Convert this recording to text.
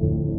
you.